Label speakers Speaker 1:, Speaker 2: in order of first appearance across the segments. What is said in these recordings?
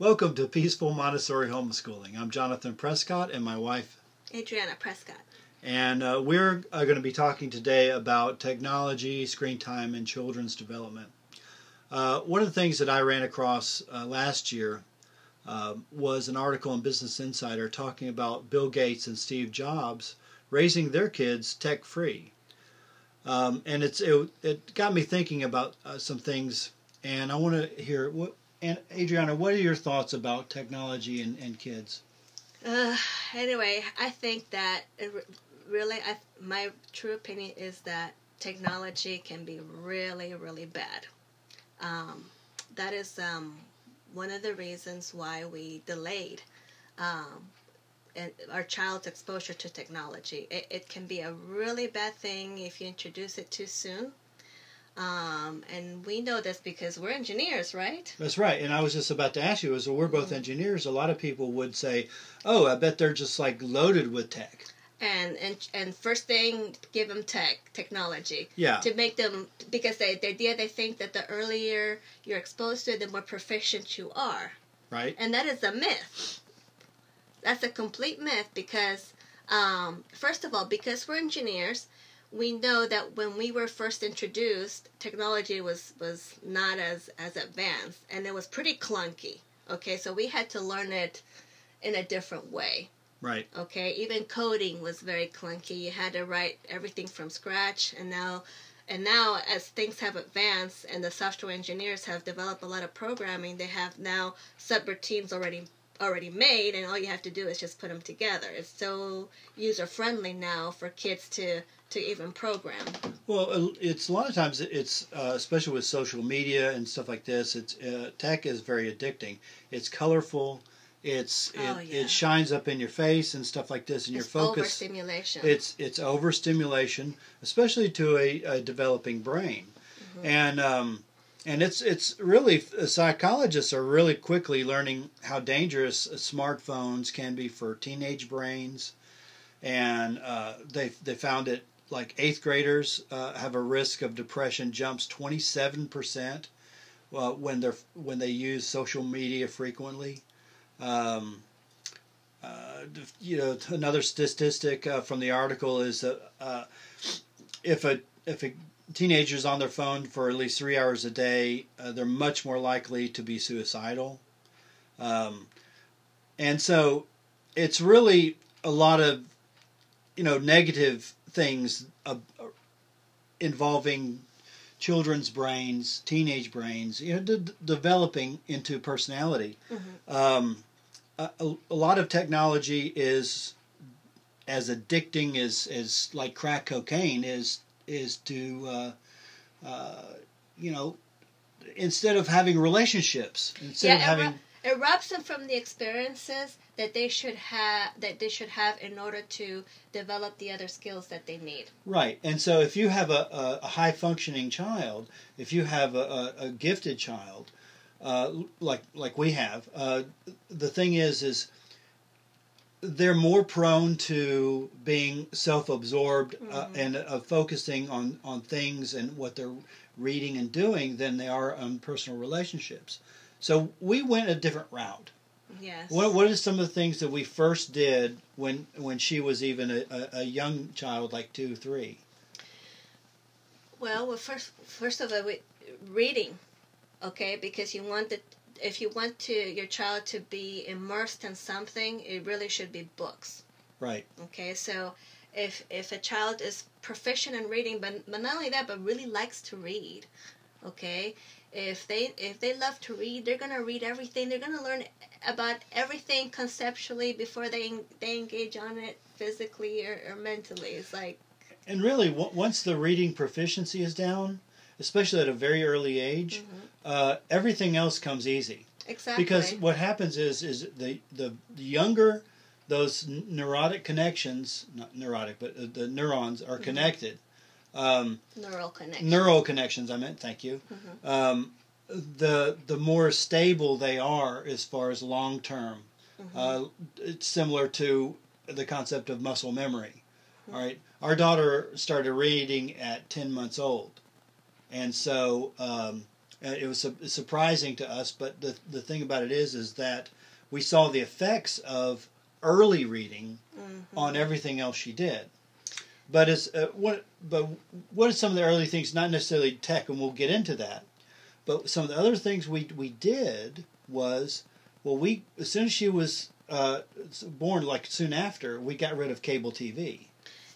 Speaker 1: Welcome to Peaceful Montessori Homeschooling. I'm Jonathan Prescott and my wife,
Speaker 2: Adriana Prescott.
Speaker 1: and uh, we're uh, going to be talking today about technology, screen time, and children's development. Uh, one of the things that I ran across uh, last year uh, was an article in Business Insider talking about Bill Gates and Steve Jobs raising their kids tech free. Um, and it's it, it got me thinking about uh, some things, and I want to hear what. And Adriana, what are your thoughts about technology and, and kids?
Speaker 2: Uh, anyway, I think that really, I, my true opinion is that technology can be really, really bad. Um, that is um, one of the reasons why we delayed um, our child's exposure to technology. It, it can be a really bad thing if you introduce it too soon. Um, and we know this because we're engineers, right?
Speaker 1: That's right. And I was just about to ask you, as we're both
Speaker 2: Mm-hmm.
Speaker 1: engineers, a lot of people would say, "Oh, I bet they're just like loaded with tech."
Speaker 2: and and and first thing give them tech technology
Speaker 1: Yeah.
Speaker 2: to make them because they the idea they think that the earlier you're exposed to it the more proficient you are
Speaker 1: Right.
Speaker 2: and that is a myth that's a complete myth because um, first of all because we're engineers we know that when we were first introduced technology was was not as as advanced and it was pretty clunky okay so we had to learn it in a different way
Speaker 1: Right.
Speaker 2: Okay, even coding was very clunky. You had to write everything from scratch, and now, and now as things have advanced and the software engineers have developed a lot of programming, they have now subroutines already already made, and all you have to do is just put them together. It's so user friendly now for kids to to even program.
Speaker 1: Well, it's a lot of times it's uh, especially with social media and stuff like this. It's uh, tech is very addicting. It's colorful. It's it,
Speaker 2: Oh, yeah.
Speaker 1: it shines up in your face and stuff like this, and your focus.
Speaker 2: overstimulation.
Speaker 1: It's it's overstimulation, especially to a, a developing brain,
Speaker 2: Mm-hmm.
Speaker 1: and um, and it's it's really psychologists are really quickly learning how dangerous smartphones can be for teenage brains, and uh, they they found it like eighth graders uh, have a risk of depression jumps twenty seven percent uh, when they're when they use social media frequently. Um, uh, you know, another statistic uh, from the article is that uh, if a if a teenager's on their phone for at least three hours a day, uh, they're much more likely to be suicidal. Um, and so, it's really a lot of you know negative things uh, involving children's brains, teenage brains, you know, de- developing into personality. Um, a, a, a lot of technology is as addicting as, as like crack cocaine is is to uh, uh, you know instead of having relationships instead
Speaker 2: yeah,
Speaker 1: of
Speaker 2: it,
Speaker 1: having
Speaker 2: ro- it robs them from the experiences that they should have that they should have in order to develop the other skills that they need.
Speaker 1: Right, and so if you have a, a, a high functioning child, if you have a, a, a gifted child, uh, like like we have, uh, the thing is is they're more prone to being self absorbed uh, and uh, focusing on on things and what they're reading and doing than they are on personal relationships. So we went a different route.
Speaker 2: Yes.
Speaker 1: What what are some of the things that we first did when when she was even a, a, a young child, like two, three?
Speaker 2: Well, well, first, first of all, we, reading, okay, because you want the, if you want to your child to be immersed in something, it really should be books.
Speaker 1: Right.
Speaker 2: Okay, so if if a child is proficient in reading, but but not only that, but really likes to read, okay, if they if they love to read, they're gonna read everything. They're gonna learn about everything conceptually before they they engage on it physically or, or mentally. It's like
Speaker 1: And really, w- once the reading proficiency is down, especially at a very early age, uh, everything else comes easy.
Speaker 2: exactly
Speaker 1: Because what happens is is the the, the younger those neurotic connections, not neurotic, but uh, the neurons are connected. Um,
Speaker 2: neural connection.
Speaker 1: neural connections. I meant. Thank you. Um, the the more stable they are as far as long term. Uh, it's similar to the concept of muscle memory. All right, our daughter started reading at ten months old, and so um, uh, it was su- surprising to us. But the the thing about it is, is that we saw the effects of early reading
Speaker 2: Mm-hmm.
Speaker 1: on everything else she did. But as uh, what but what are some of the early things? Not necessarily tech, and we'll get into that. But some of the other things we we did was well, we as soon as she was uh, born, like soon after, we got rid of cable TV.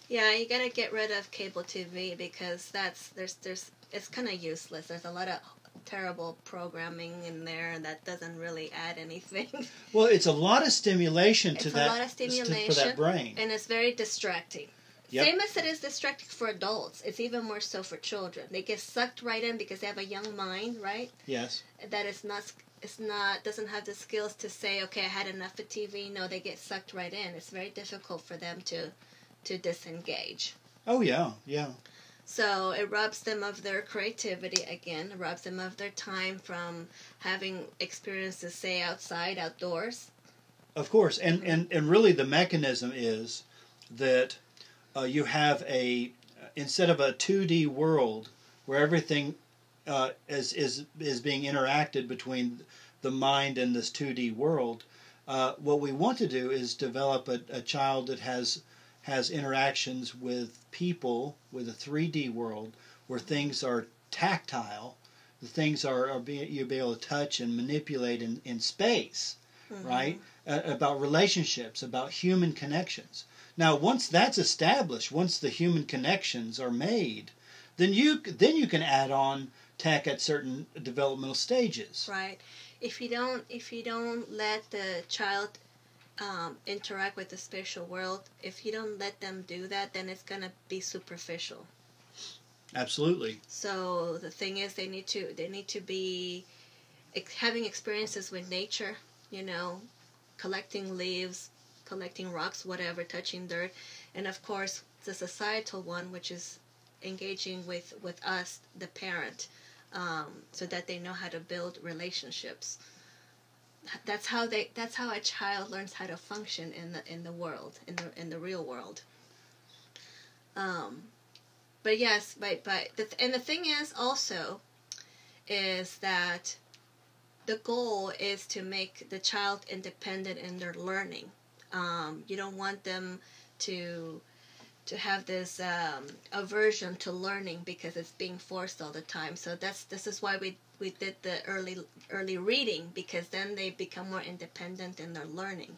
Speaker 2: Yeah, you gotta get rid of cable TV because that's there's there's it's kind of useless. There's a lot of terrible programming in there that doesn't really add anything,
Speaker 1: Well, it's a lot of stimulation to
Speaker 2: It's a lot of stimulation
Speaker 1: to- for that brain.
Speaker 2: and it's very distracting.
Speaker 1: Yep.
Speaker 2: Same as it is distracting for adults, it's even more so for children. They get sucked right in because they have a young mind, right?
Speaker 1: Yes.
Speaker 2: That is not it's not doesn't have the skills to say, okay, I had enough of TV. No, they get sucked right in. It's very difficult for them to to disengage.
Speaker 1: Oh yeah, yeah.
Speaker 2: So it robs them of their creativity again, robs them of their time from having experiences, say, outside, outdoors.
Speaker 1: Of course, and and and really the mechanism is that uh, you have a instead of a two D world where everything uh, is is is being interacted between the mind and this two D world. Uh, what we want to do is develop a, a child that has has interactions with people with a 3D world where things are tactile, the things are, are being you'll be able to touch and manipulate in, in space, right? Uh, about relationships, about human connections. Now, once that's established, once the human connections are made, then you then you can add on tech at certain developmental stages.
Speaker 2: Right. If you don't, if you don't let the child um, interact with the spiritual world, if you don't let them do that, then it's gonna be superficial.
Speaker 1: Absolutely.
Speaker 2: So the thing is, they need to they need to be having experiences with nature. You know, collecting leaves, collecting rocks, whatever, touching dirt, and of course the societal one, which is engaging with with us, the parent, um, so that they know how to build relationships. That's how they. That's how a child learns how to function in the in the world, in the in the real world. Um, but yes, but but the, and the thing is also, is that the goal is to make the child independent in their learning. Um, you don't want them to to have this um, aversion to learning because it's being forced all the time. So that's this is why we we did the early early reading because then they become more independent in their learning.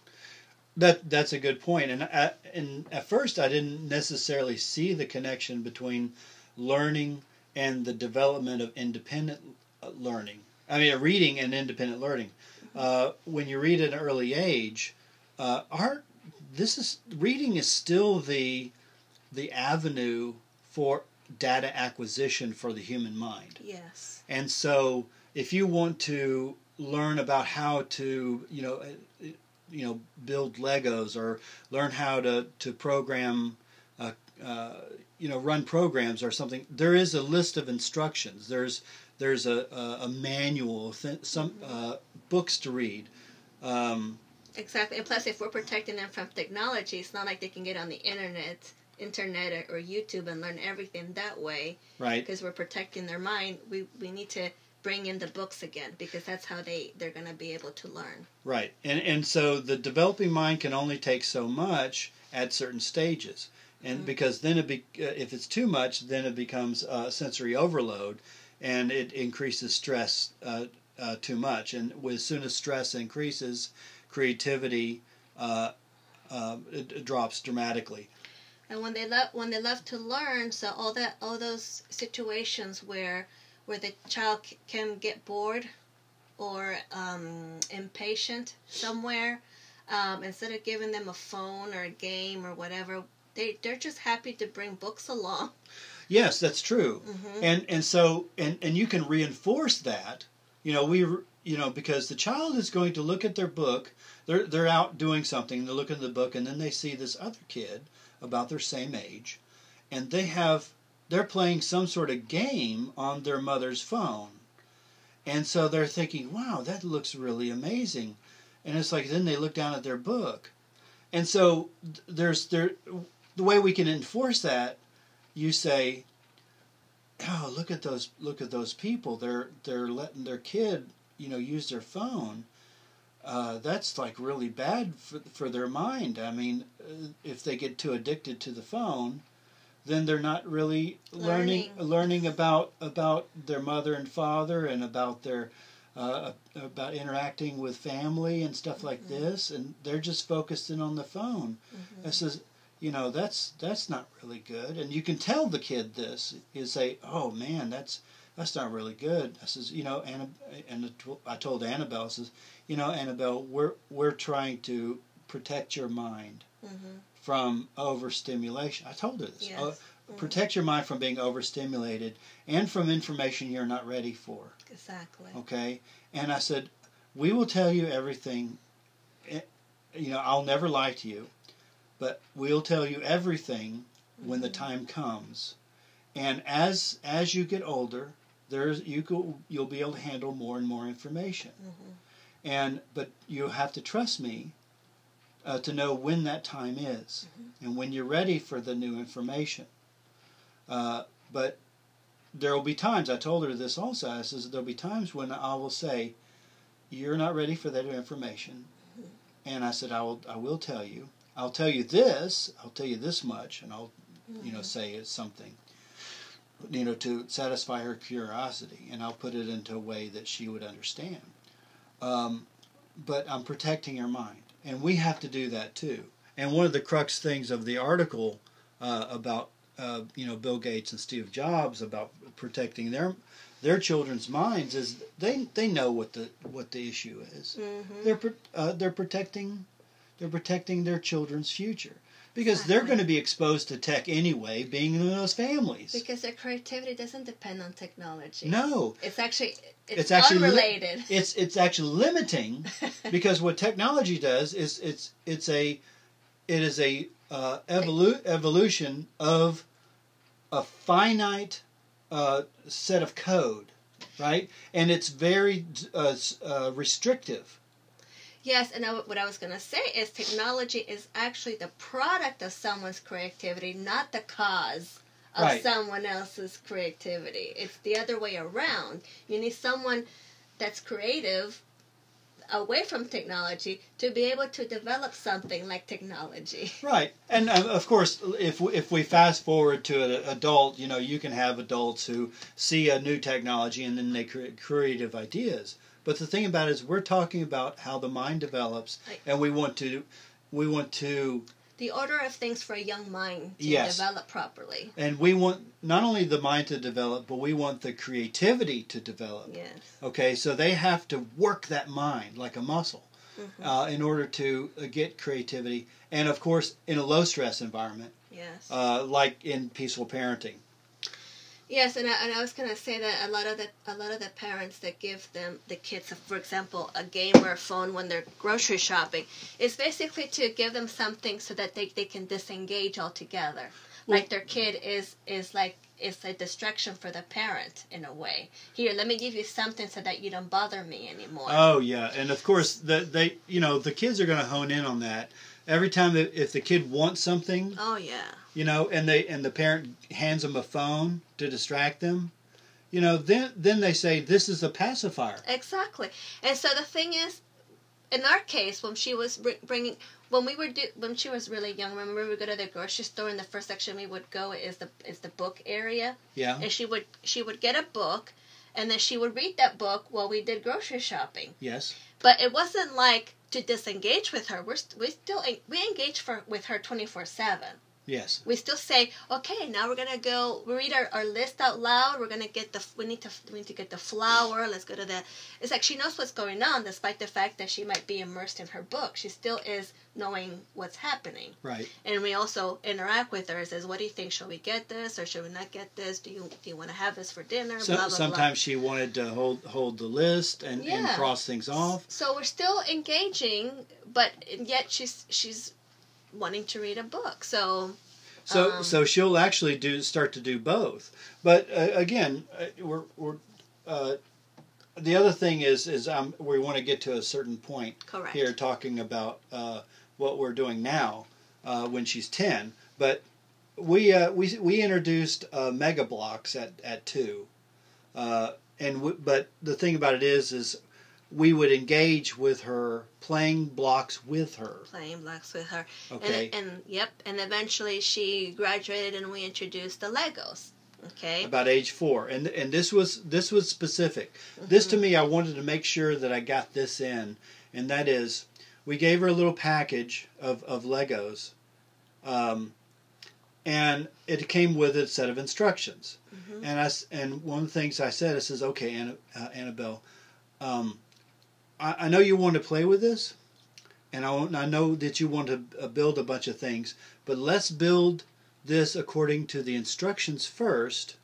Speaker 1: That that's a good point. And at, and at first, I didn't necessarily see the connection between learning and the development of independent uh, learning. I mean, reading and independent learning. Uh, when you read at an early age, uh, art. This is reading is still the the avenue for data acquisition for the human mind.
Speaker 2: Yes.
Speaker 1: And so, if you want to learn about how to, you know, uh, you know, build Legos or learn how to to program, uh, uh, you know, run programs or something, there is a list of instructions. There's there's a a, a manual, th- some uh, books to read. Um,
Speaker 2: Exactly. And plus, if we're protecting them from technology, it's not like they can get on the internet, internet or, or YouTube and learn everything that way.
Speaker 1: right.
Speaker 2: Because we're protecting their mind, we we need to bring in the books again because that's how they they're going to be able to learn.
Speaker 1: Right, and and so the developing mind can only take so much at certain stages, and
Speaker 2: Mhm.
Speaker 1: because then it be, uh, if it's too much, then it becomes uh, sensory overload, and it increases stress uh, uh, too much. And as soon as stress increases, creativity uh, uh, it, it drops dramatically.
Speaker 2: And when they love when they love to learn, so all that all those situations where where the child c- can get bored or um, impatient somewhere, um, instead of giving them a phone or a game or whatever, they they're just happy to bring books along.
Speaker 1: Yes, that's true.
Speaker 2: hmm
Speaker 1: and and so and and you can reinforce that you know we you know because the child is going to look at their book they're they're out doing something they look at the book and then they see this other kid about their same age and they have they're playing some sort of game on their mother's phone. And so they're thinking wow that looks really amazing. And it's like then they look down at their book. And so there's there the way we can enforce that you say oh look at those look at those people. They're they're letting their kid you know use their phone uh, that's like really bad for, for their mind i mean uh, if they get too addicted to the phone then they're not really learning
Speaker 2: Learning.
Speaker 1: learning about about their mother and father and about their uh, about interacting with family and stuff like this and they're just focusing on the phone
Speaker 2: Mm-hmm.
Speaker 1: I says, you know, that's that's not really good, and you can tell the kid this. You say, oh man, that's that's not really good. I says, you know, Anna, and I told Annabelle, I says, you know, Annabelle, we're we're trying to protect your mind
Speaker 2: Mhm.
Speaker 1: from overstimulation. I told her this.
Speaker 2: Yes.
Speaker 1: Uh, protect your mind from being overstimulated and from information you're not ready for.
Speaker 2: Exactly.
Speaker 1: Okay, and I said, we will tell you everything. eh, You know, I'll never lie to you, but we'll tell you everything when the time comes. And as as you get older, there's you go you'll be able to handle more and more information.
Speaker 2: Mhm.
Speaker 1: And but you have to trust me uh, to know when that time is and when you're ready for the new information. Uh, but there will be times, I told her this also, I says there'll be times when I will say, you're not ready for that information. And I said, I will, I will tell you. I'll tell you this, I'll tell you this much, and I'll, you know, say it's something, you know, to satisfy her curiosity, and I'll put it into a way that she would understand. Um, but I'm protecting her mind, and we have to do that too. And one of the crux things of the article uh, about uh, you know Bill Gates and Steve Jobs about protecting their their children's minds is they they know what the what the issue is.
Speaker 2: Mhm.
Speaker 1: They're uh, they're protecting they're protecting their children's future because they're going to be exposed to tech anyway, being in those families.
Speaker 2: Because their creativity doesn't depend on technology.
Speaker 1: no,
Speaker 2: It's actually it's,
Speaker 1: It's actually li-
Speaker 2: unrelated.
Speaker 1: it's it's actually limiting because what technology does is it's it's a it is a uh, evolu- evolution of a finite uh, set of code, right? And it's very uh, uh, restrictive.
Speaker 2: Yes, and I, what I was going to say is technology is actually the product of someone's creativity, not the cause of
Speaker 1: Right.
Speaker 2: someone else's creativity. It's the other way around. You need someone that's creative away from technology to be able to develop something like technology.
Speaker 1: Right, and uh, of course, if we, if we fast forward to an adult, you know, you can have adults who see a new technology and then they create creative ideas. But the thing about it is, we're talking about how the mind develops,
Speaker 2: Right.
Speaker 1: and we want to, we want to,
Speaker 2: The order of things for a young mind to
Speaker 1: Yes.
Speaker 2: develop properly.
Speaker 1: and we want not only the mind to develop, but we want the creativity to develop.
Speaker 2: Yes.
Speaker 1: Okay, so they have to work that mind like a muscle
Speaker 2: Mhm.
Speaker 1: uh, in order to uh, get creativity, and of course, in a low stress environment,
Speaker 2: Yes.
Speaker 1: uh, like in peaceful parenting.
Speaker 2: Yes, and I, and I was gonna say that a lot of the a lot of the parents that give them the kids, for example, a game or a phone when they're grocery shopping, is basically to give them something so that they, they can disengage altogether.
Speaker 1: Well-
Speaker 2: like their kid is is like is a distraction for the parent in a way. Here, let me give you something so that you don't bother me anymore.
Speaker 1: Oh yeah, and of course the they you know the kids are going to hone in on that every time that if the kid wants something,
Speaker 2: oh yeah.
Speaker 1: You know, and they and the parent hands them a phone to distract them, you know, then then they say this is a pacifier.
Speaker 2: Exactly. And so the thing is, in our case, when she was bringing, when we were do, when she was really young, remember we would go to the grocery store, and the first section we would go is the is the book area,
Speaker 1: Yeah,
Speaker 2: and she would she would get a book, and then she would read that book while we did grocery shopping.
Speaker 1: yes,
Speaker 2: But it wasn't like to disengage with her. We're st- we still we engage for with her twenty four seven.
Speaker 1: Yes,
Speaker 2: We still say, okay, now we're gonna go we read our, our list out loud. We're gonna get the we need to we need to get the flour. Let's go to the. It's like she knows what's going on, despite the fact that she might be immersed in her book. She still is knowing what's happening,
Speaker 1: right.
Speaker 2: and we also interact with her. Says, what do you think? Should we get this or should we not get this? Do you do you want to have this for dinner?
Speaker 1: So,
Speaker 2: blah blah
Speaker 1: sometimes she wanted to hold hold the list and, and cross things off.
Speaker 2: So we're still engaging, but yet she's she's wanting to read a book. So
Speaker 1: So
Speaker 2: Um,
Speaker 1: so she'll actually do start to do both. But uh, again, uh, we're we're uh, the other thing is is um, we want to get to a certain point
Speaker 2: correct.
Speaker 1: here talking about uh, what we're doing now uh, when she's ten. But we uh, we we introduced uh, Mega Bloks at at two, uh, and w- but the thing about it is is we would engage with her playing blocks with her.
Speaker 2: Playing blocks with her.
Speaker 1: Okay.
Speaker 2: And, and yep, and eventually she graduated, and we introduced the Legos. Okay.
Speaker 1: about age four and and this was this was specific this to me i wanted to make sure that i got this in and that is we gave her a little package of of legos um, and it came with a set of instructions
Speaker 2: Mhm.
Speaker 1: and I and one of the things i said i says okay Anna, uh, annabelle um, I, I know you want to play with this and I, I know that you want to uh, build a bunch of things but let's build this according to the instructions first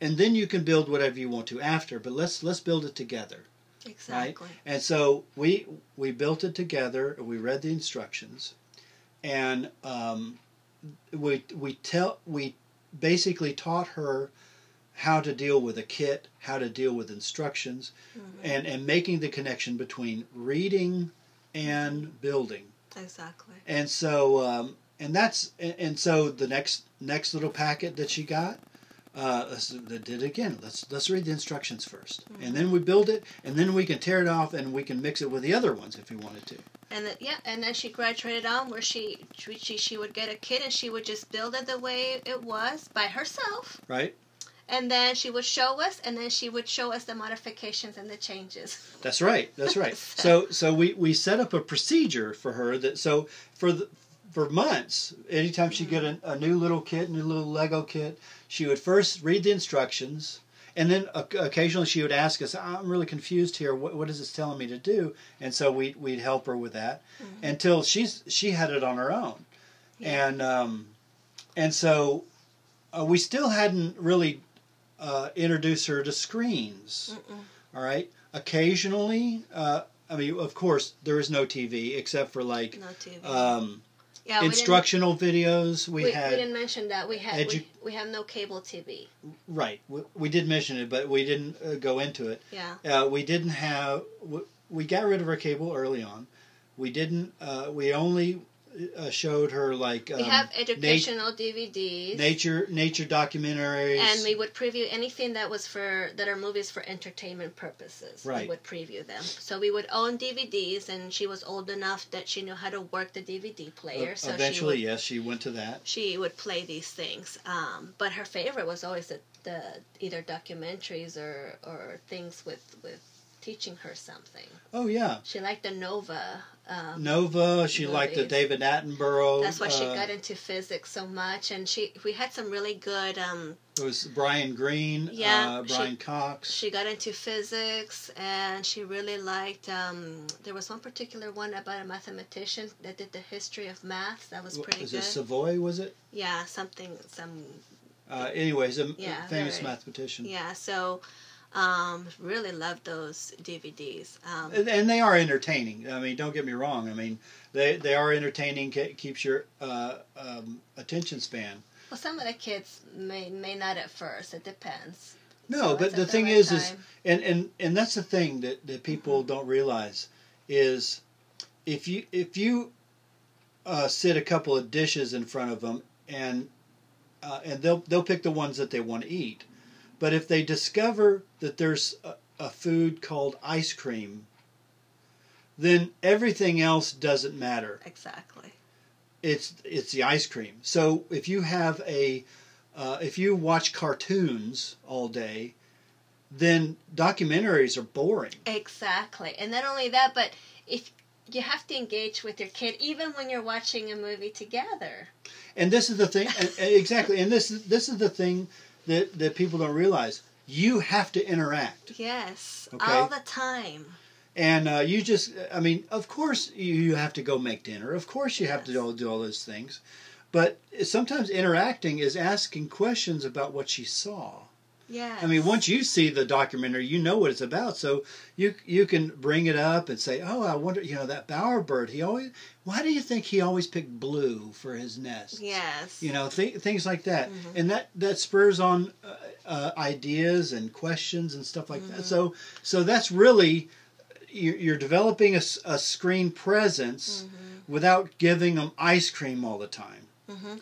Speaker 1: and then you can build whatever you want to after but let's let's build it together
Speaker 2: Exactly.
Speaker 1: and so we we built it together we read the instructions and um, we we tell we basically taught her how to deal with a kit how to deal with instructions
Speaker 2: Mhm.
Speaker 1: and and making the connection between reading and building
Speaker 2: Exactly.
Speaker 1: and so um, and that's and, and so the next next little packet that she got uh, let's did it again let's let's read the instructions 1st and then we build it and then we can tear it off and we can mix it with the other ones if we wanted to
Speaker 2: And then, yeah, and then she graduated on where she, she she she would get a kit and she would just build it the way it was by herself.
Speaker 1: right
Speaker 2: And then she would show us, and then she would show us the modifications and the changes.
Speaker 1: that's right that's right. So so we we set up a procedure for her that so for the for months anytime she get a, a new little kit new little lego kit she would first read the instructions and then occasionally she would ask us i'm really confused here. What, what is this telling me to do? And so we, we'd help her with that until she's she had it on her own.
Speaker 2: Yeah.
Speaker 1: and um, and so uh, we still hadn't really uh, introduced her to screens.
Speaker 2: Mm-mm.
Speaker 1: all right? Occasionally uh, i mean of course there is no tv except for like
Speaker 2: No
Speaker 1: um,
Speaker 2: yeah, we
Speaker 1: instructional videos. We,
Speaker 2: We, we, didn't mention that. We had
Speaker 1: edu-
Speaker 2: we, we have no cable TV.
Speaker 1: right. We, we did mention it but we didn't uh, go into it.
Speaker 2: Yeah.
Speaker 1: uh, we didn't have we, we got rid of our cable early on. We didn't uh, we only uh, showed her like um,
Speaker 2: we have educational DVDs.
Speaker 1: nature nature documentaries
Speaker 2: and we would preview anything that was for that are movies for entertainment purposes.
Speaker 1: Right.
Speaker 2: We would preview them. So we would own DVDs, and she was old enough that she knew how to work the DVD player.
Speaker 1: Uh,
Speaker 2: so
Speaker 1: eventually
Speaker 2: she would,
Speaker 1: yes she went to that
Speaker 2: she would play these things. Um, but her favorite was always the, the either documentaries or or things with with teaching her something.
Speaker 1: oh yeah
Speaker 2: She liked the Nova. Um,
Speaker 1: nova she liked the david attenborough
Speaker 2: That's why she
Speaker 1: uh,
Speaker 2: got into physics so much, and she we had some really good. Um,
Speaker 1: it was brian greene
Speaker 2: Yeah,
Speaker 1: uh,
Speaker 2: she-
Speaker 1: brian cox
Speaker 2: she got into physics, and she really liked. Um, there was one particular one about a mathematician that did the history of math. That was pretty
Speaker 1: was
Speaker 2: good.
Speaker 1: it savoy was it
Speaker 2: yeah, something. Some
Speaker 1: uh, anyways a
Speaker 2: Yeah,
Speaker 1: famous
Speaker 2: very-
Speaker 1: mathematician
Speaker 2: yeah. So, um, really love those DVDs. Um,
Speaker 1: and, and they are entertaining. I mean, don't get me wrong. I mean, they they are entertaining. Keeps your uh, um, attention span.
Speaker 2: well, some of the kids may may not at first. It depends.
Speaker 1: No,
Speaker 2: So
Speaker 1: but the thing
Speaker 2: right
Speaker 1: is, is and and and that's the thing that that people
Speaker 2: Mm-hmm.
Speaker 1: don't realize is if you if you uh, sit a couple of dishes in front of them and uh, and they'll they'll pick the ones that they want to eat, but if they discover that there's a, a food called ice cream, then everything else doesn't matter.
Speaker 2: exactly.
Speaker 1: It's it's the ice cream. So if you have a uh, if you watch cartoons all day, then documentaries are boring.
Speaker 2: Exactly. And not only that, but if you have to engage with your kid even when you're watching a movie together.
Speaker 1: And this is the thing, exactly. And this is this is the thing that that people don't realize. You have to interact,
Speaker 2: Yes.
Speaker 1: Okay.
Speaker 2: All the time.
Speaker 1: and uh, you just. I mean, of course you, you have to go make dinner. Of course you have to
Speaker 2: Yes.
Speaker 1: do do all those things, but sometimes interacting is asking questions about what she saw.
Speaker 2: Yes.
Speaker 1: I mean, once you see the documentary, you know what it's about, so you you can bring it up and say, "Oh, I wonder, you know, that bowerbird. He always. Why do you think he always picked blue for his nest?
Speaker 2: Yes.
Speaker 1: You know, th- things like that,
Speaker 2: Mhm.
Speaker 1: and that that spurs on uh, uh, ideas and questions and stuff like
Speaker 2: Mhm.
Speaker 1: that. So so that's really you're, you're developing a screen presence
Speaker 2: Mhm.
Speaker 1: without giving them ice cream all the time.
Speaker 2: Mhm.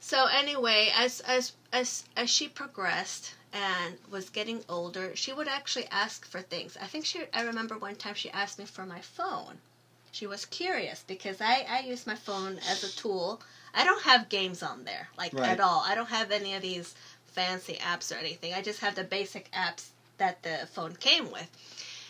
Speaker 2: So anyway, as as as as she progressed and was getting older, she would actually ask for things. I think she I remember one time she asked me for my phone. She was curious because I I use my phone as a tool. I don't have games on there like
Speaker 1: Right.
Speaker 2: at all. I don't have any of these fancy apps or anything. I just have the basic apps that the phone came with.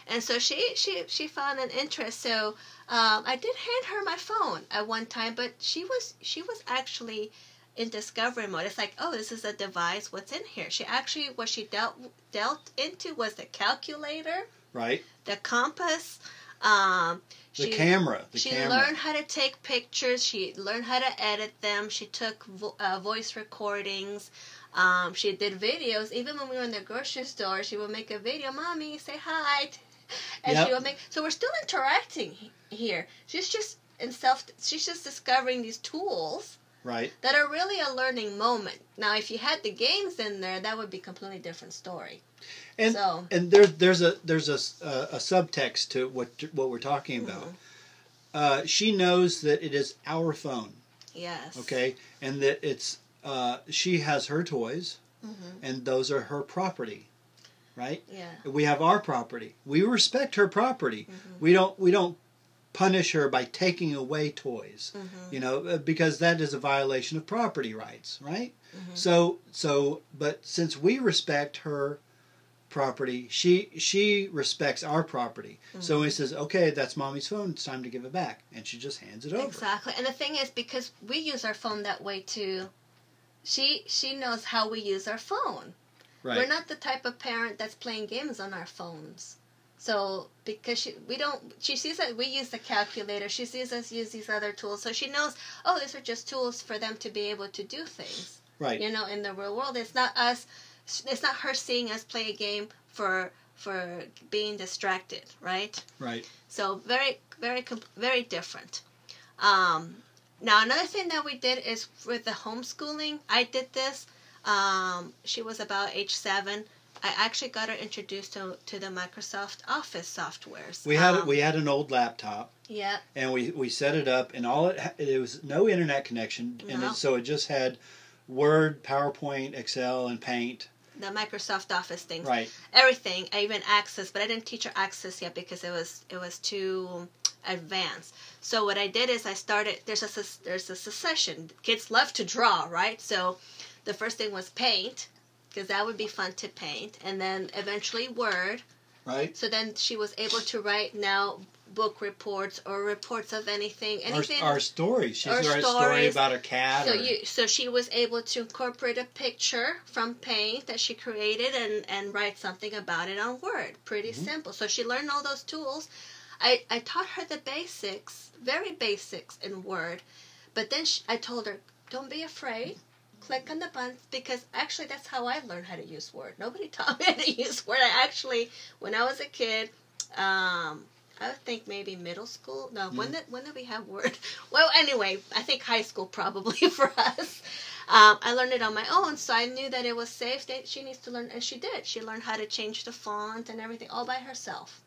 Speaker 2: And so she she she found an interest. So um, I did hand her my phone at one time, but she was she was actually in discovery mode. It's like, oh, this is a device. What's in here? She actually what she dealt dealt into was the calculator,
Speaker 1: Right.
Speaker 2: the compass. Um,
Speaker 1: The
Speaker 2: she,
Speaker 1: camera. The
Speaker 2: she
Speaker 1: camera.
Speaker 2: learned how to take pictures. She learned how to edit them. She took vo- uh, voice recordings. Um, she did videos. Even when we were in the grocery store, she would make a video. Mommy, say hi. And
Speaker 1: Yep.
Speaker 2: she would make. So we're still interacting here. She's just in self. She's just discovering these tools
Speaker 1: Right.
Speaker 2: that are really a learning moment. Now, if you had the games in there, that would be a completely different story.
Speaker 1: And
Speaker 2: so,
Speaker 1: and there's there's a there's a subtext to what what we're talking about.
Speaker 2: Mhm.
Speaker 1: Uh, she knows that it is our phone,
Speaker 2: yes.
Speaker 1: okay, and that it's uh, she has her toys,
Speaker 2: hmm
Speaker 1: and those are her property, right?
Speaker 2: Yeah.
Speaker 1: We have our property. We respect her property.
Speaker 2: Mhm.
Speaker 1: We don't we don't punish her by taking away toys,
Speaker 2: hmm
Speaker 1: you know, uh, because that is a violation of property rights, right?
Speaker 2: Mhm.
Speaker 1: So so but since we respect her property, she she respects our property. So
Speaker 2: Mm-hmm.
Speaker 1: he says, "Okay, that's mommy's phone. It's time to give it back." And she just hands it over.
Speaker 2: Exactly. And the thing is, because we use our phone that way too, she she knows how we use our phone.
Speaker 1: Right.
Speaker 2: We're not the type of parent that's playing games on our phones. So because she we don't she sees that we use the calculator, she sees us use these other tools, so she knows oh these are just tools for them to be able to do things.
Speaker 1: right.
Speaker 2: You know, in the real world, it's not us. It's not her seeing us play a game for for being distracted, right?
Speaker 1: Right.
Speaker 2: So very, very, very different. Um, now another thing that we did is with the homeschooling. I did this. Um, she was about age seven. I actually got her introduced to, to the Microsoft Office softwares.
Speaker 1: We had
Speaker 2: Um,
Speaker 1: we had an old laptop
Speaker 2: yeah,
Speaker 1: and we we set it up and all it it was no internet connection and
Speaker 2: No.
Speaker 1: it, so it just had Word, PowerPoint, Excel, and Paint.
Speaker 2: the Microsoft Office things.
Speaker 1: Right.
Speaker 2: everything. I even Access, but I didn't teach her Access yet because it was it was too advanced. So what I did is I started. There's a there's a succession. Kids love to draw, right? So the first thing was paint because that would be fun to paint, and then eventually Word.
Speaker 1: Right.
Speaker 2: So then she was able to write now book reports or reports of anything,
Speaker 1: Our,
Speaker 2: anything.
Speaker 1: our story. She's
Speaker 2: Our
Speaker 1: a story
Speaker 2: stories.
Speaker 1: about a cat.
Speaker 2: So
Speaker 1: or,
Speaker 2: you, so she was able to incorporate a picture from Paint that she created and and write something about it on Word. Pretty
Speaker 1: Mhm.
Speaker 2: simple. So she learned all those tools. I I taught her the basics, very basics in Word, but then she, I told her, don't be afraid. Click on the buttons because actually that's how I learned how to use Word. Nobody taught me how to use Word. I actually, when I was a kid, um, I would think maybe middle school. No, when
Speaker 1: Mm.
Speaker 2: did when did we have Word? Well, anyway, I think high school probably for us. Um, I learned it on my own, so I knew that it was safe. That she needs to learn, and she did. She learned how to change the font and everything all by herself.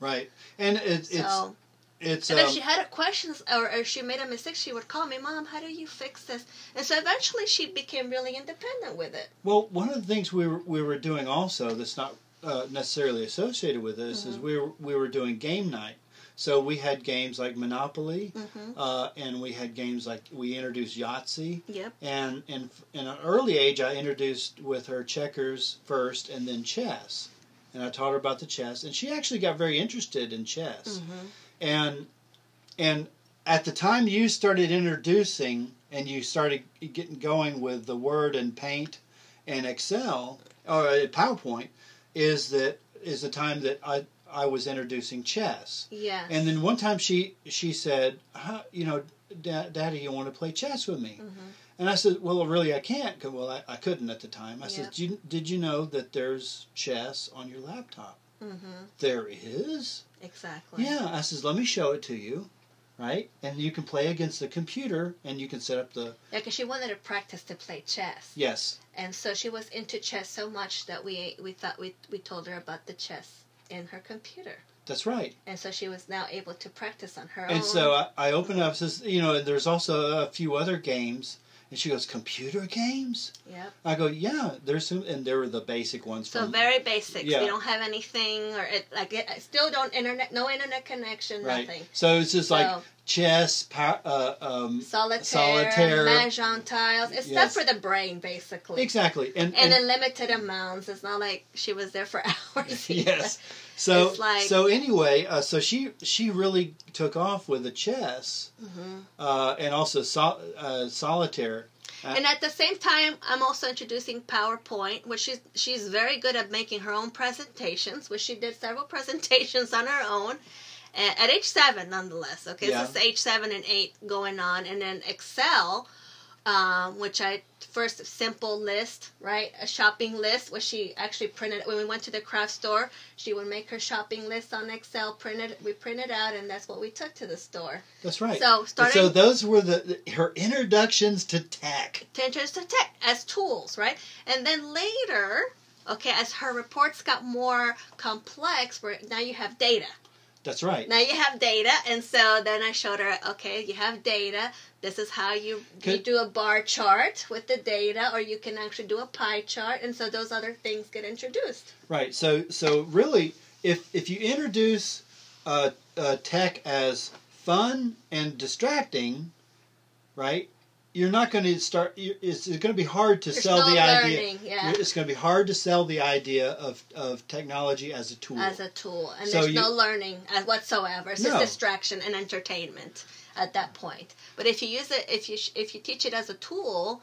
Speaker 1: Right. And it, it's
Speaker 2: So,
Speaker 1: it's
Speaker 2: and
Speaker 1: um,
Speaker 2: if she had a questions or, or she made a mistake, she would call me, Mom, how do you fix this? And so eventually, she became really independent with it.
Speaker 1: Well, one of the things we were we were doing also that's not uh, necessarily associated with this is
Speaker 2: Mhm.
Speaker 1: we were we were doing game night. So we had games like Monopoly,
Speaker 2: hmm
Speaker 1: uh, and we had games like we introduced Yahtzee,
Speaker 2: Yep.
Speaker 1: and in in an early age I introduced with her checkers first, and then chess, and I taught her about the chess, and she actually got very interested in chess,
Speaker 2: hmm
Speaker 1: and and at the time you started introducing and you started getting going with the Word and Paint and Excel or uh, PowerPoint is that is the time that I I was introducing chess.
Speaker 2: Yes.
Speaker 1: And then one time she she said, huh, you know, da- Daddy, you want to play chess with me?
Speaker 2: hmm
Speaker 1: And I said, well, really, I can't. 'cause- Well, I, I couldn't at the time. I said, did you, did you know that there's chess on your laptop?
Speaker 2: Hmm
Speaker 1: There is.
Speaker 2: Exactly.
Speaker 1: Yeah, I says, let me show it to you, right? And you can play against the computer, and you can set up the
Speaker 2: Yeah, because she wanted to practice to play chess.
Speaker 1: yes,
Speaker 2: And so she was into chess so much that we we thought we we told her about the chess in her computer,
Speaker 1: that's right.
Speaker 2: and so she was now able to practice on her
Speaker 1: And
Speaker 2: own.
Speaker 1: And so I, I open up, says, you know, and there's also a few other games, And she goes, computer games?
Speaker 2: Yep.
Speaker 1: I go, yeah, there's some, and there were the basic ones.
Speaker 2: So
Speaker 1: from,
Speaker 2: very basic.
Speaker 1: Yeah.
Speaker 2: We don't have anything, or it, like it, I still don't internet, no internet connection,
Speaker 1: right.
Speaker 2: nothing.
Speaker 1: So it's just like chess, pow, uh, um,
Speaker 2: Solitaire,
Speaker 1: Solitaire.
Speaker 2: mahjong tiles. It's
Speaker 1: Yes.
Speaker 2: stuff for the brain, basically.
Speaker 1: exactly, and,
Speaker 2: And
Speaker 1: and
Speaker 2: in limited amounts. It's not like she was there for hours.
Speaker 1: yes. So
Speaker 2: like-
Speaker 1: so anyway, uh, so she she really took off with the chess,
Speaker 2: hmm
Speaker 1: uh, and also sol- uh, solitaire.
Speaker 2: And at the same time, I'm also introducing PowerPoint, which she's she's very good at making her own presentations, which she did several presentations on her own. At age seven, nonetheless. Okay,
Speaker 1: Yeah.
Speaker 2: so it's age seven and eight going on, and then Excel, um, which I first simple list, right, a shopping list, which she actually printed when we went to the craft store. She would make her shopping list on Excel, printed, we printed out, and that's what we took to the store.
Speaker 1: That's right.
Speaker 2: So starting
Speaker 1: so those were the, her introductions to tech.
Speaker 2: to interest to tech as tools, right? And then later, okay, as her reports got more complex, where now you have data.
Speaker 1: That's right.
Speaker 2: Now you have data, and so then I showed her, okay, you have data. This is how you you do a bar chart with the data, or you can actually do a pie chart, and so those other things get introduced.
Speaker 1: Right. So so really, if if you introduce uh, uh, tech as fun and distracting, right, you're not going to start. It's going to be hard to
Speaker 2: There's
Speaker 1: sell
Speaker 2: no
Speaker 1: the idea.
Speaker 2: yeah,
Speaker 1: It's going to be hard to sell the idea of, of technology as a tool.
Speaker 2: as a tool, and
Speaker 1: So
Speaker 2: there's
Speaker 1: you-
Speaker 2: no learning whatsoever. It's just distraction and entertainment at that point. But if you use it, if you if you teach it as a tool,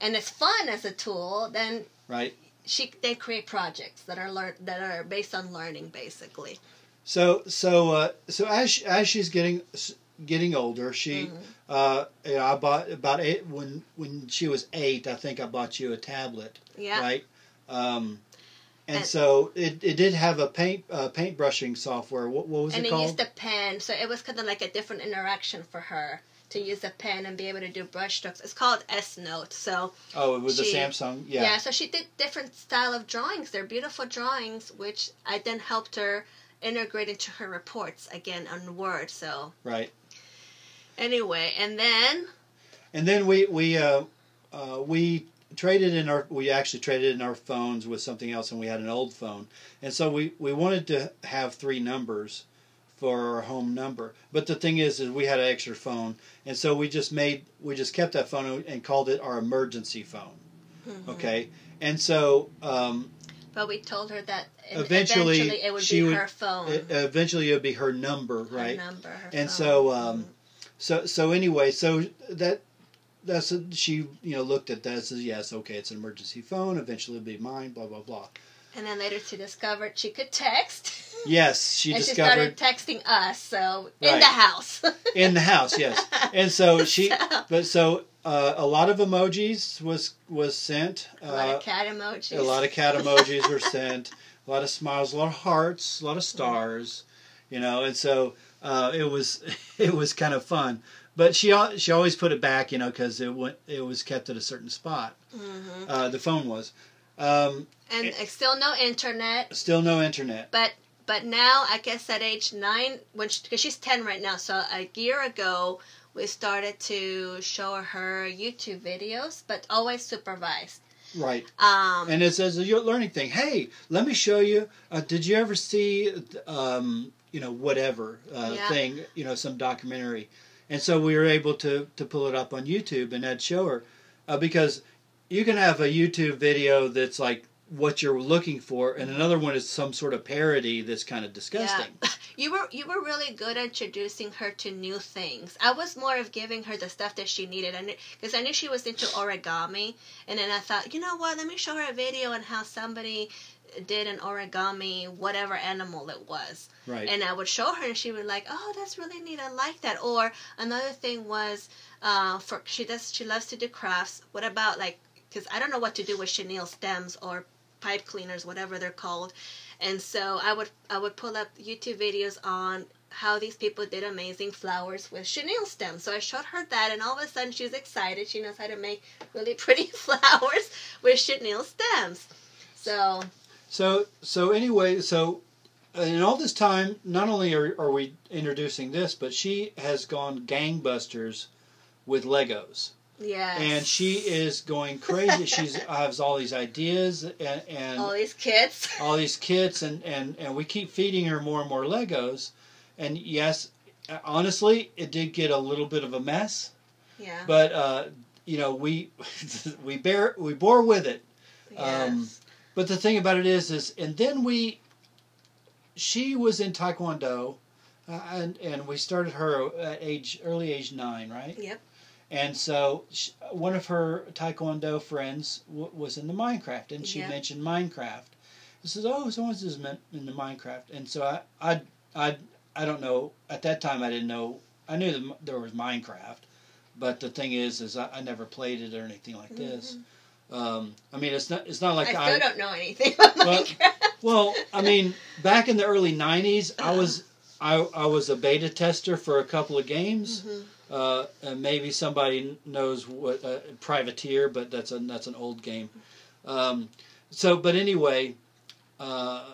Speaker 2: and it's fun as a tool, then
Speaker 1: right.
Speaker 2: she they create projects that are learn that are based on learning, basically.
Speaker 1: So so uh, so as she, as she's getting getting older, she
Speaker 2: Mhm.
Speaker 1: uh, you know, I bought about eight when when she was eight. I think I bought you a tablet.
Speaker 2: Yeah.
Speaker 1: right? Um, and,
Speaker 2: And-
Speaker 1: so it, it did have a paint uh, paint brushing software. What, what was it called?
Speaker 2: and
Speaker 1: it
Speaker 2: it used a pen, so it was kind of like a different interaction for her to use a pen and be able to do brush strokes. It's called S Note. So
Speaker 1: oh, it was
Speaker 2: she-
Speaker 1: a Samsung.
Speaker 2: yeah.
Speaker 1: Yeah.
Speaker 2: so she did different style of drawings. They're beautiful drawings, which I then helped her integrate into her reports again on Word. So
Speaker 1: right.
Speaker 2: Anyway, and then
Speaker 1: And then we we uh, uh, we traded in our we actually traded in our phones with something else, and we had an old phone, and so we we wanted to have three numbers for our home number. But the thing is, is we had an extra phone, and so we just made we just kept that phone and called it our emergency phone.
Speaker 2: mhm.
Speaker 1: Okay, and so um,
Speaker 2: but we told her that
Speaker 1: Eventually,
Speaker 2: eventually it would be
Speaker 1: would-
Speaker 2: her phone,
Speaker 1: it, eventually it would be her number,
Speaker 2: her
Speaker 1: right?
Speaker 2: number, her
Speaker 1: and
Speaker 2: phone.
Speaker 1: so um, so so anyway so that that's she you know looked at that and says yes okay it's an emergency phone eventually it'll be mine blah blah blah
Speaker 2: And then later she discovered she could text.
Speaker 1: yes she
Speaker 2: and
Speaker 1: discovered
Speaker 2: she started texting us, so in
Speaker 1: Right.
Speaker 2: the house.
Speaker 1: in the house yes and so she
Speaker 2: So,
Speaker 1: but so uh, a lot of emojis was was sent
Speaker 2: a lot
Speaker 1: uh,
Speaker 2: of cat emojis.
Speaker 1: a lot of cat emojis were sent a lot of smiles a lot of hearts a lot of stars you know and so uh, it was it was kind of fun. But she she always put it back you know because it went it was kept at a certain spot.
Speaker 2: Hmm
Speaker 1: uh, the phone was. Um,
Speaker 2: And uh, still no internet,
Speaker 1: still no internet.
Speaker 2: But but now I guess at age nine, when because she's ten right now, so a year ago we started to show her YouTube videos, but always supervised.
Speaker 1: right.
Speaker 2: Um,
Speaker 1: and it's as a learning thing. Hey let me show you uh, did you ever see um, you know whatever uh,
Speaker 2: Yeah.
Speaker 1: thing you know some documentary and so we were able to to pull it up on youtube and i'd show her uh, because you can have a youtube video that's like what you're looking for and another one is some sort of parody that's kind of disgusting
Speaker 2: You were you were really good at introducing her to new things. I was more of giving her the stuff that she needed, and because I knew she was into origami, and then I thought, you know what? Let me show her a video on how somebody did an origami, whatever animal it was,
Speaker 1: right
Speaker 2: and I would show her, and she would like, oh, that's really neat. I like that. Or another thing was, uh, for she does she loves to do crafts. What about like? Because I don't know what to do with chenille stems or pipe cleaners, whatever they're called. And so I would I would pull up YouTube videos on how these people did amazing flowers with chenille stems. So I showed her that, and all of a sudden she's excited. She knows how to make really pretty flowers with chenille stems. So
Speaker 1: So so anyway, so in all this time, not only are, are we introducing this, but she has gone gangbusters with Legos.
Speaker 2: Yes.
Speaker 1: and she is going crazy. She's has all these ideas and and
Speaker 2: all these kits.
Speaker 1: all these kits and and and we keep feeding her more and more Legos. And yes, honestly, it did get a little bit of a mess,
Speaker 2: Yeah.
Speaker 1: but uh, you know we we bear we bore with it.
Speaker 2: yes.
Speaker 1: um, But the thing about it is, is and then we, she was in Taekwondo, uh, and and we started her at age early age nine, right?
Speaker 2: Yep.
Speaker 1: And so sh one of her Taekwondo friends w- was the Minecraft, and she
Speaker 2: Yeah.
Speaker 1: mentioned Minecraft. She says, "Oh, someone's just meant into Minecraft," and so I, I, I, I don't know. At that time, I didn't know. I knew that there was Minecraft, but the thing is, is I, I never played it or anything like this. Um, I mean, it's not. It's not like
Speaker 2: Mm-hmm. I
Speaker 1: I.
Speaker 2: don't know anything about
Speaker 1: Well,
Speaker 2: Minecraft.
Speaker 1: Well, I mean, back in the early '90s, I was I, I was a beta tester for a couple of games.
Speaker 2: Mhm.
Speaker 1: Uh, and maybe somebody knows what uh, Privateer, but that's a that's an old game. Um, so, but anyway, uh,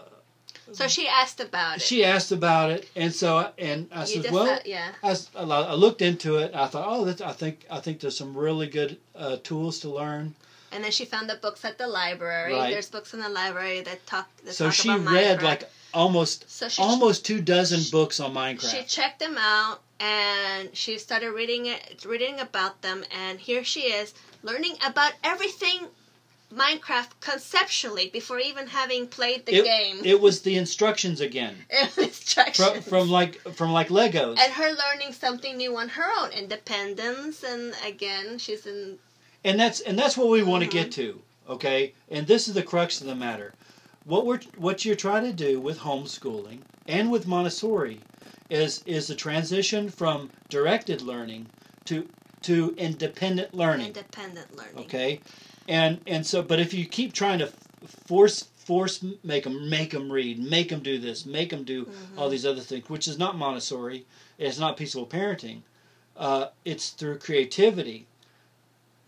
Speaker 2: So she asked about it.
Speaker 1: she asked about it, and so and I
Speaker 2: You
Speaker 1: said, well,
Speaker 2: thought- yeah.
Speaker 1: I, I lo- I looked into it. I thought, oh, that's, I think I think there's some really good uh, tools to learn.
Speaker 2: And then she found the books at the library.
Speaker 1: Right.
Speaker 2: There's books in the library that talk. That
Speaker 1: So
Speaker 2: talk
Speaker 1: she read
Speaker 2: Minecraft.
Speaker 1: like almost
Speaker 2: So she
Speaker 1: almost two dozen
Speaker 2: she-
Speaker 1: books on Minecraft.
Speaker 2: She checked them out and she started reading it, reading about them, and here she is learning about everything Minecraft conceptually before even having played the
Speaker 1: it,
Speaker 2: game.
Speaker 1: it was the instructions again
Speaker 2: Instructions.
Speaker 1: from, from like from like Legos.
Speaker 2: and her learning something new on her own independence, and again, she's in.
Speaker 1: and that's and that's what we want to
Speaker 2: Mhm.
Speaker 1: get to okay and this is the crux of the matter what we're what you're trying to do with homeschooling and with montessori is is the transition from directed learning to to independent learning
Speaker 2: Independent learning.
Speaker 1: okay and and so but if you keep trying to force force make them make them read make them do this make them do
Speaker 2: Mhm.
Speaker 1: all these other things which is not montessori it's not peaceful parenting uh, it's through creativity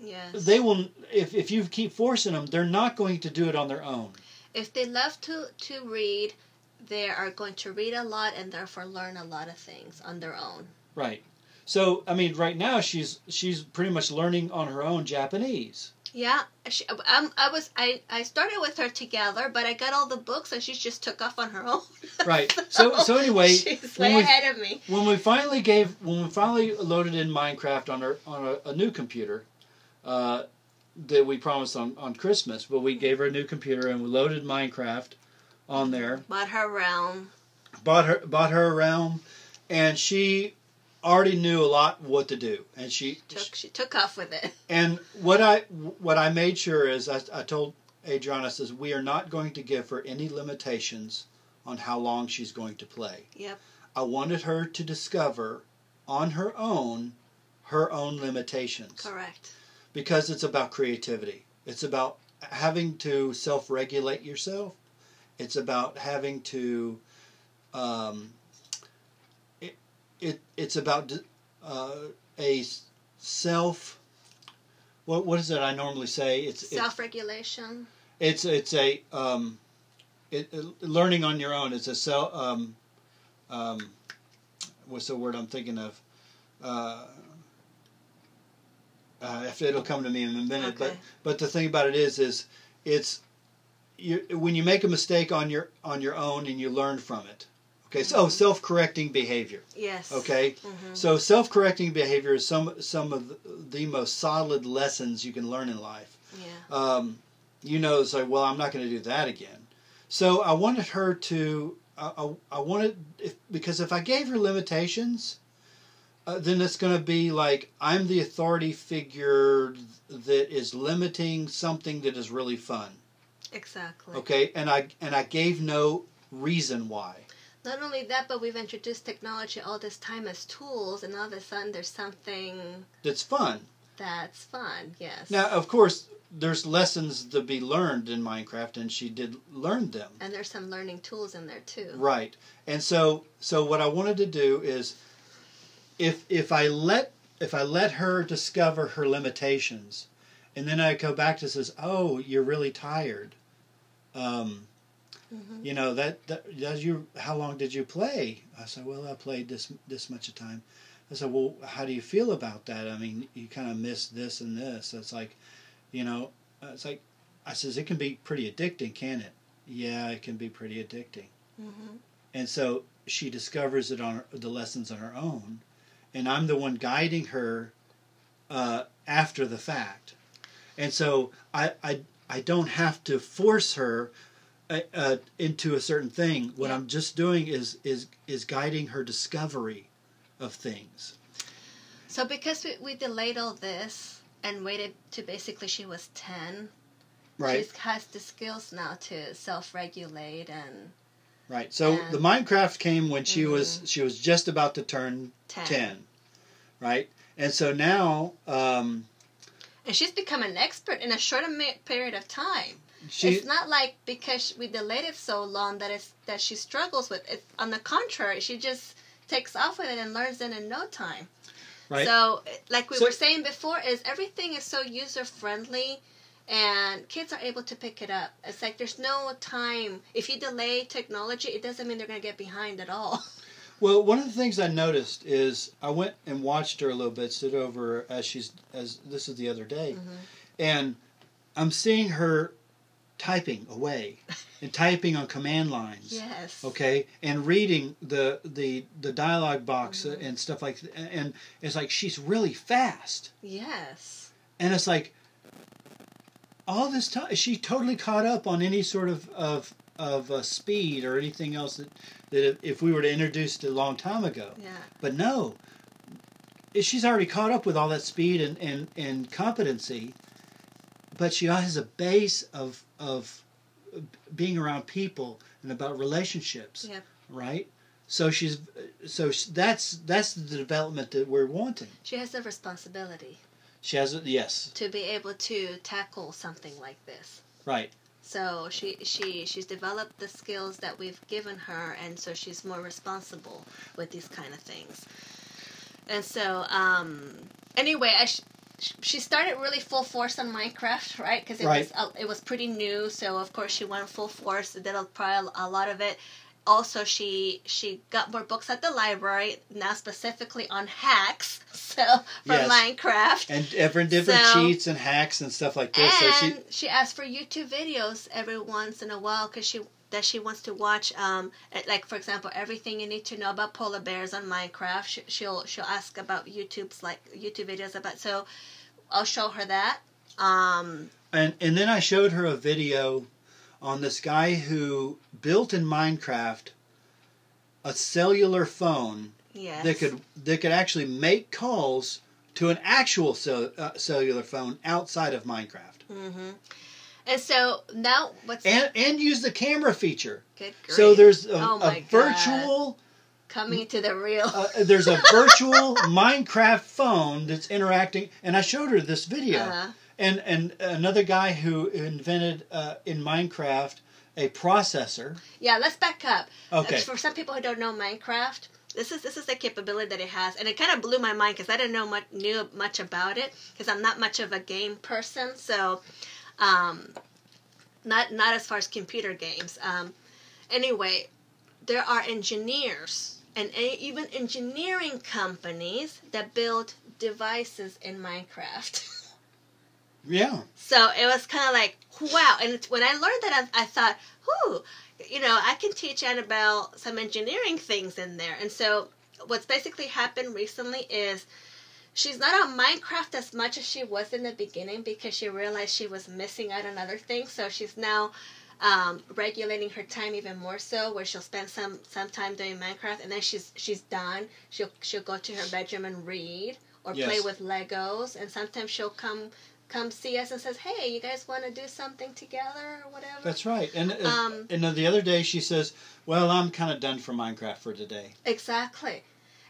Speaker 2: Yes.
Speaker 1: they will if, if you keep forcing them they're not going to do it on their own
Speaker 2: if they love to to read, they are going to read a lot and therefore learn a lot of things on their own.
Speaker 1: right so i mean right now she's she's pretty much learning on her own japanese
Speaker 2: Yeah, she, um, I was I, I started with her together, but I got all the books and she just took off on her own.
Speaker 1: Right. So- so anyway,
Speaker 2: she's
Speaker 1: when
Speaker 2: way
Speaker 1: we-
Speaker 2: ahead of me.
Speaker 1: when we finally gave when we finally loaded in minecraft on her on a, a new computer uh, that we promised on, on christmas but we gave her a new computer and we loaded minecraft on there
Speaker 2: Bought her realm.
Speaker 1: bought her bought her a realm and she already knew a lot what to do and she
Speaker 2: Took she took off with it.
Speaker 1: And what I what I made sure is I, I told Adriana says we are not going to give her any limitations on how long she's going to play.
Speaker 2: Yep.
Speaker 1: I wanted her to discover on her own her own limitations
Speaker 2: Correct.
Speaker 1: because it's about creativity. It's about having to self-regulate yourself. It's about having to um, it, it it's about uh, a self what what is it I normally say? It's
Speaker 2: Self regulation.
Speaker 1: it's it's a um, it, learning on your own. It's a self um, um, what's the word I'm thinking of? Uh, uh, if it'll come to me in a minute but but the thing about it is is it's you when you make a mistake on your on your own and you learn from it okay so oh,
Speaker 2: Mhm.
Speaker 1: self-correcting behavior
Speaker 2: Yes.
Speaker 1: okay
Speaker 2: hmm
Speaker 1: so self-correcting behavior is some some of the, the most solid lessons you can learn in life
Speaker 2: Yeah.
Speaker 1: um, you know, it's like, well, I'm not going to do that again. So I wanted her to, I, I, I wanted, if, because if I gave her limitations, uh, then it's going to be like I'm the authority figure that is limiting something that is really fun.
Speaker 2: Exactly.
Speaker 1: Okay, and I and I gave no reason why.
Speaker 2: Not only that, but we've introduced technology all this time as tools, and all of a sudden there's something
Speaker 1: That's fun.
Speaker 2: that's fun. Yes.
Speaker 1: Now, of course, there's lessons to be learned in Minecraft, and she did learn them.
Speaker 2: and there's some learning tools in there too.
Speaker 1: Right. And so so what I wanted to do is if if I let if I let her discover her limitations and then I go back to says, "Oh, you're really tired." Um
Speaker 2: Mhm.
Speaker 1: You know that, that does you. How long did you play? I said, well, I played this this much of time. I said, well, how do you feel about that? I mean, you kind of miss this and this. It's like, you know, uh, it's like, I says it can be pretty addicting, can it? Yeah, it can be pretty addicting.
Speaker 2: Mhm.
Speaker 1: And so she discovers it on her, the lessons on her own, and I'm the one guiding her uh, after the fact. And so I, I I don't have to force her uh, uh, into a certain thing. What
Speaker 2: Yeah.
Speaker 1: I'm just doing is is is guiding her discovery of things.
Speaker 2: So because we, we delayed all this and waited to basically she was 10,
Speaker 1: Right.
Speaker 2: she has the skills now to self-regulate and
Speaker 1: Right. So
Speaker 2: And-
Speaker 1: the Minecraft came when she was
Speaker 2: Mhm.
Speaker 1: she was just about to turn
Speaker 2: 10.
Speaker 1: 10. Right? And so now um,
Speaker 2: And she's become an expert in a short period of time.
Speaker 1: she
Speaker 2: it's not like because we delayed it so long that it's that she struggles with it. On the contrary, she just takes off with it and learns it in no time.
Speaker 1: right.
Speaker 2: So, like we
Speaker 1: So-
Speaker 2: were saying before, is everything is so user friendly, and kids are able to pick it up. It's like there's no time. If you delay technology, it doesn't mean they're going to get behind at all.
Speaker 1: Well, one of the things I noticed is I went and watched her a little bit, stood over as she's as this is the other day,
Speaker 2: Mhm.
Speaker 1: and I'm seeing her typing away and typing on command lines.
Speaker 2: Yes.
Speaker 1: Okay, and reading the the the dialogue box
Speaker 2: Mhm.
Speaker 1: and stuff like, and it's like she's really fast,
Speaker 2: Yes.
Speaker 1: and it's like all this time she totally caught up on any sort of of of uh, speed or anything else that that if- we were to introduce it a long time ago.
Speaker 2: Yeah.
Speaker 1: But no, she's already caught up with all that speed and, and, and competency. But she has a base of of being around people and about relationships,
Speaker 2: Yep.
Speaker 1: right? So she's so that's that's the development that we're wanting.
Speaker 2: She has the responsibility
Speaker 1: She has it, yes,
Speaker 2: to be able to tackle something like this.
Speaker 1: right,
Speaker 2: So she she she's developed the skills that we've given her, and so she's more responsible with these kind of things. And so, um, anyway, I sh- she started really full force on Minecraft, right? Because it
Speaker 1: Right.
Speaker 2: was uh, it was pretty new, so of course she went full force. Did a, probably a lot of it. Also, she she got more books at the library now, specifically on hacks. So for
Speaker 1: Yes.
Speaker 2: Minecraft,
Speaker 1: and different different
Speaker 2: So-
Speaker 1: cheats and hacks and stuff like this.
Speaker 2: and
Speaker 1: so she
Speaker 2: she, asks for YouTube videos every once in a while because she that she wants to watch. Um, like for example, everything you need to know about polar bears on Minecraft. She, she'll she'll ask about YouTube's like YouTube videos about. So I'll show her that. Um,
Speaker 1: and and then I showed her a video on this guy who built in Minecraft a cellular phone
Speaker 2: yes.
Speaker 1: that could that could actually make calls to an actual cell, uh, cellular phone outside of Minecraft
Speaker 2: hmm And so now what's
Speaker 1: and and use the camera feature.
Speaker 2: good?
Speaker 1: So there's a,
Speaker 2: Oh
Speaker 1: a virtual
Speaker 2: coming to the real.
Speaker 1: uh, there's a virtual Minecraft phone that's interacting, and I showed her this video.
Speaker 2: Uh-huh.
Speaker 1: And and another guy who invented uh, in Minecraft a processor.
Speaker 2: Yeah, let's back up.
Speaker 1: Okay.
Speaker 2: For some people who don't know Minecraft, this is this is the capability that it has, and it kind of blew my mind because I didn't know much knew much about it because I'm not much of a game person. So, um, not not as far as computer games. Um, anyway, there are engineers and even engineering companies that build devices in Minecraft.
Speaker 1: Yeah.
Speaker 2: So it was kind of like, wow. And when I learned that, I, I thought, whew, you know, I can teach Annabelle some engineering things in there. And so what's basically happened recently is she's not on Minecraft as much as she was in the beginning because she realized she was missing out on other things. So she's now um, regulating her time even more so, where she'll spend some some time doing Minecraft, and then she's she's done. She'll she'll go to her bedroom and read or play with Legos, and sometimes she'll come come see us and says, "Hey, you guys want to do something together or whatever?"
Speaker 1: That's right. And uh,
Speaker 2: Um,
Speaker 1: and then the other day she says, "Well, I'm kind of done for Minecraft for today."
Speaker 2: Exactly.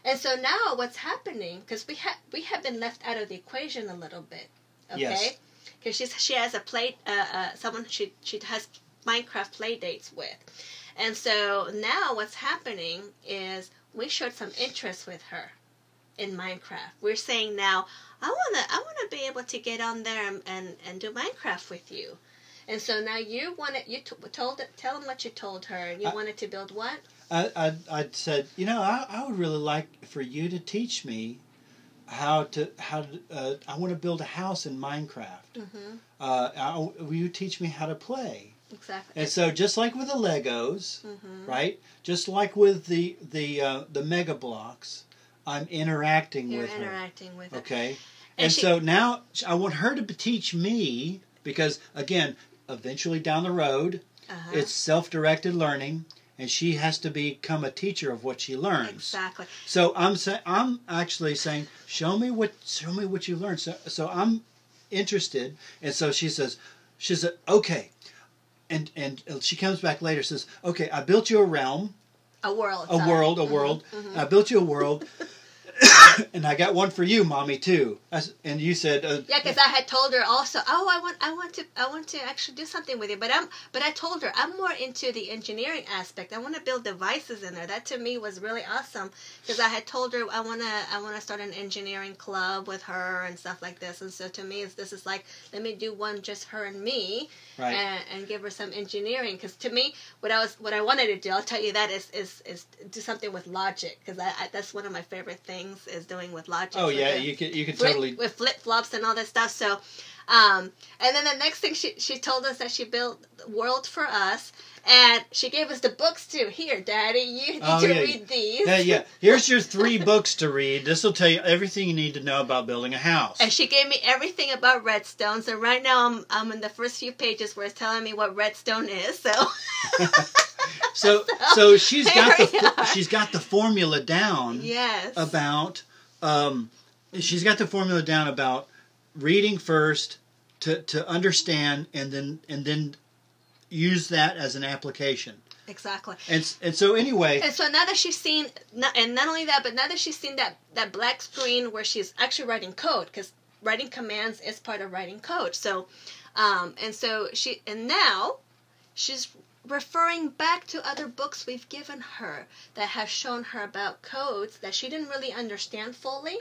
Speaker 2: And so now what's happening because we have we have been left out of the equation a little bit, okay?
Speaker 1: Yes.
Speaker 2: Because she's she has a play uh, uh, someone she she has Minecraft play dates with, and so now what's happening is we showed some interest with her in Minecraft. We're saying now I wanna I wanna be able to get on there and and, and do Minecraft with you. And so now you wanted you t- told tell them what you told her. You
Speaker 1: I-
Speaker 2: wanted to build what?
Speaker 1: I, I, I said, you know, I, I would really like for you to teach me how to how to. Uh, I want to build a house in Minecraft.
Speaker 2: Mm-hmm.
Speaker 1: Uh, I, will you teach me how to play?
Speaker 2: Exactly.
Speaker 1: And so, just like with the Legos,
Speaker 2: mm-hmm.
Speaker 1: right? Just like with the the uh, the Mega Bloks, I'm interacting
Speaker 2: You're
Speaker 1: with her.
Speaker 2: interacting with her.
Speaker 1: Okay,
Speaker 2: And
Speaker 1: and,
Speaker 2: she-
Speaker 1: so now I want her to teach me because again, eventually down the road,
Speaker 2: Uh-huh.
Speaker 1: it's self-directed learning, and she has to become a teacher of what she learns.
Speaker 2: exactly.
Speaker 1: So I'm saying I'm actually saying, show me what show me what you learned. So so I'm interested, and so she says, she said, okay, and and she comes back later says, okay, I built you a realm,
Speaker 2: A world.
Speaker 1: a
Speaker 2: sorry.
Speaker 1: world, a
Speaker 2: Mhm,
Speaker 1: world.
Speaker 2: mhm.
Speaker 1: I built you a world, and I got one for you, mommy too. I and you said, uh,
Speaker 2: Yeah, because I had told her also. Oh, I want, I want to, I want to actually do something with you. But I'm, but I told her I'm more into the engineering aspect. I want to build devices in there. That to me was really awesome because I had told her I want to, I want to start an engineering club with her and stuff like this. And so to me, this is like, let me do one just her and me,
Speaker 1: right,
Speaker 2: and, and give her some engineering. Because to me, what I was, what I wanted to do, I'll tell you that is, is, is do something with logic because I, I, that's one of my favorite things is doing with logic.
Speaker 1: oh yeah, you could you could
Speaker 2: flip,
Speaker 1: totally
Speaker 2: with flip flops and all that stuff. So, um, and then the next thing she she told us that she built the World for us, and she gave us the books too. Here, Daddy, you need
Speaker 1: Oh,
Speaker 2: to
Speaker 1: yeah.
Speaker 2: read these.
Speaker 1: yeah yeah. Here's your three books to read. This will tell you everything you need to know about building a house.
Speaker 2: And she gave me everything about redstone. So right now I'm I'm in the first few pages where it's telling me what redstone is. So
Speaker 1: So so she's got the
Speaker 2: There we
Speaker 1: fo-
Speaker 2: are.
Speaker 1: she's got the formula down
Speaker 2: yes,
Speaker 1: about um, she's got the formula down about reading first to to understand and then and then use that as an application.
Speaker 2: exactly.
Speaker 1: And and so anyway,
Speaker 2: And so now that she's seen, and not only that, but now that she's seen that that black screen where she's actually writing code, because writing commands is part of writing code. So, um, and so she, and now she's referring back to other books we've given her that have shown her about codes that she didn't really understand fully.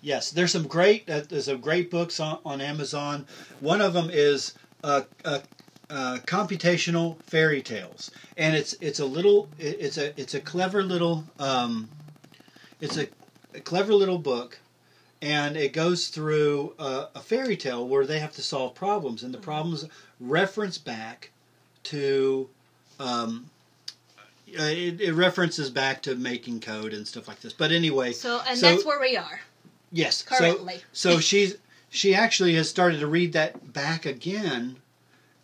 Speaker 1: yes, there's some great uh, there's some great books on, on Amazon. One of them is uh, uh, uh, computational fairy tales, and it's it's a little it- it's a it's a clever little um, it's a, a clever little book, and it goes through a, a fairy tale where they have to solve problems, and the problems reference back to. Um, uh, it, it references back to making code and stuff like this. But anyway,
Speaker 2: So, and
Speaker 1: So-
Speaker 2: that's where we are
Speaker 1: yes. So
Speaker 2: currently.
Speaker 1: so she's she actually has started to read that back again,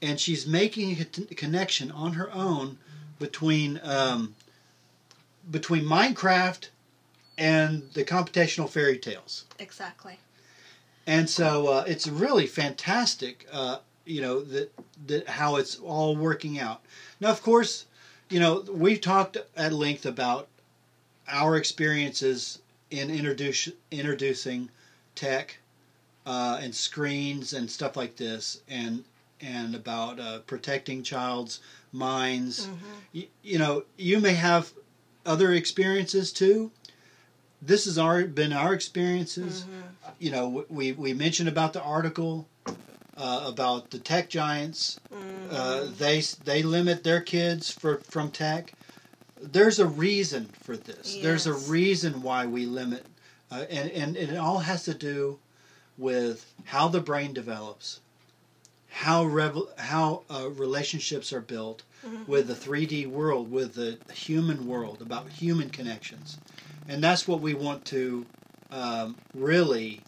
Speaker 1: and she's making a connection on her own between um, between Minecraft and the computational fairy tales.
Speaker 2: exactly.
Speaker 1: And so uh, it's really fantastic, uh, you know, that that how it's all working out. Now, of course, you know we've talked at length about our experiences in introduce, introducing tech uh, and screens and stuff like this, and and about uh, protecting child's minds.
Speaker 2: Mhm.
Speaker 1: You, you know, you may have other experiences too. This has our been our experiences
Speaker 2: Mhm.
Speaker 1: you know, we we mentioned about the article uh, about the tech giants.
Speaker 2: Mhm.
Speaker 1: Uh, they they limit their kids for from tech. There's a reason for this. There's a reason why we limit, uh, and, and and it all has to do with how the brain develops, how revel, how uh, relationships are built
Speaker 2: Mhm.
Speaker 1: with the 3D world, with the human world, about human connections, and that's what we want to um, really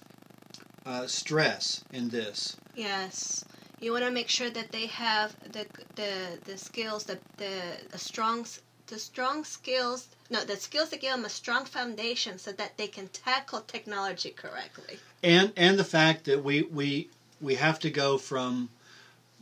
Speaker 1: uh, stress in this.
Speaker 2: Yes, you want to make sure that they have the the the skills, the the, the strong the strong skills. No, the skills that give them a strong foundation, so that they can tackle technology correctly.
Speaker 1: and and the fact that we we we have to go from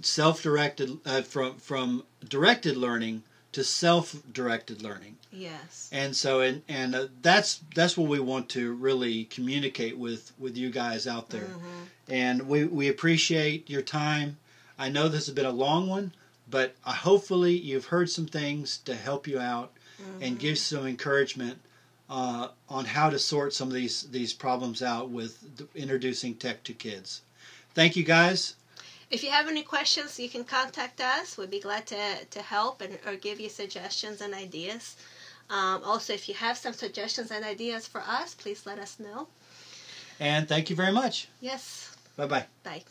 Speaker 1: self-directed uh, from from directed learning to self-directed learning
Speaker 2: Yes.
Speaker 1: and so and and uh, that's that's what we want to really communicate with with you guys out there
Speaker 2: Mhm.
Speaker 1: and we we appreciate your time i know this has been a long one but uh, hopefully you've heard some things to help you out and
Speaker 2: Mhm.
Speaker 1: give some encouragement uh, on how to sort some of these these problems out with introducing tech to kids. Thank you guys.
Speaker 2: If you have any questions, you can contact us. We'd be glad to, to help and or give you suggestions and ideas. Um, also, if you have some suggestions and ideas for us, please let us know.
Speaker 1: And thank you very much.
Speaker 2: Yes.
Speaker 1: Bye bye.
Speaker 2: Bye.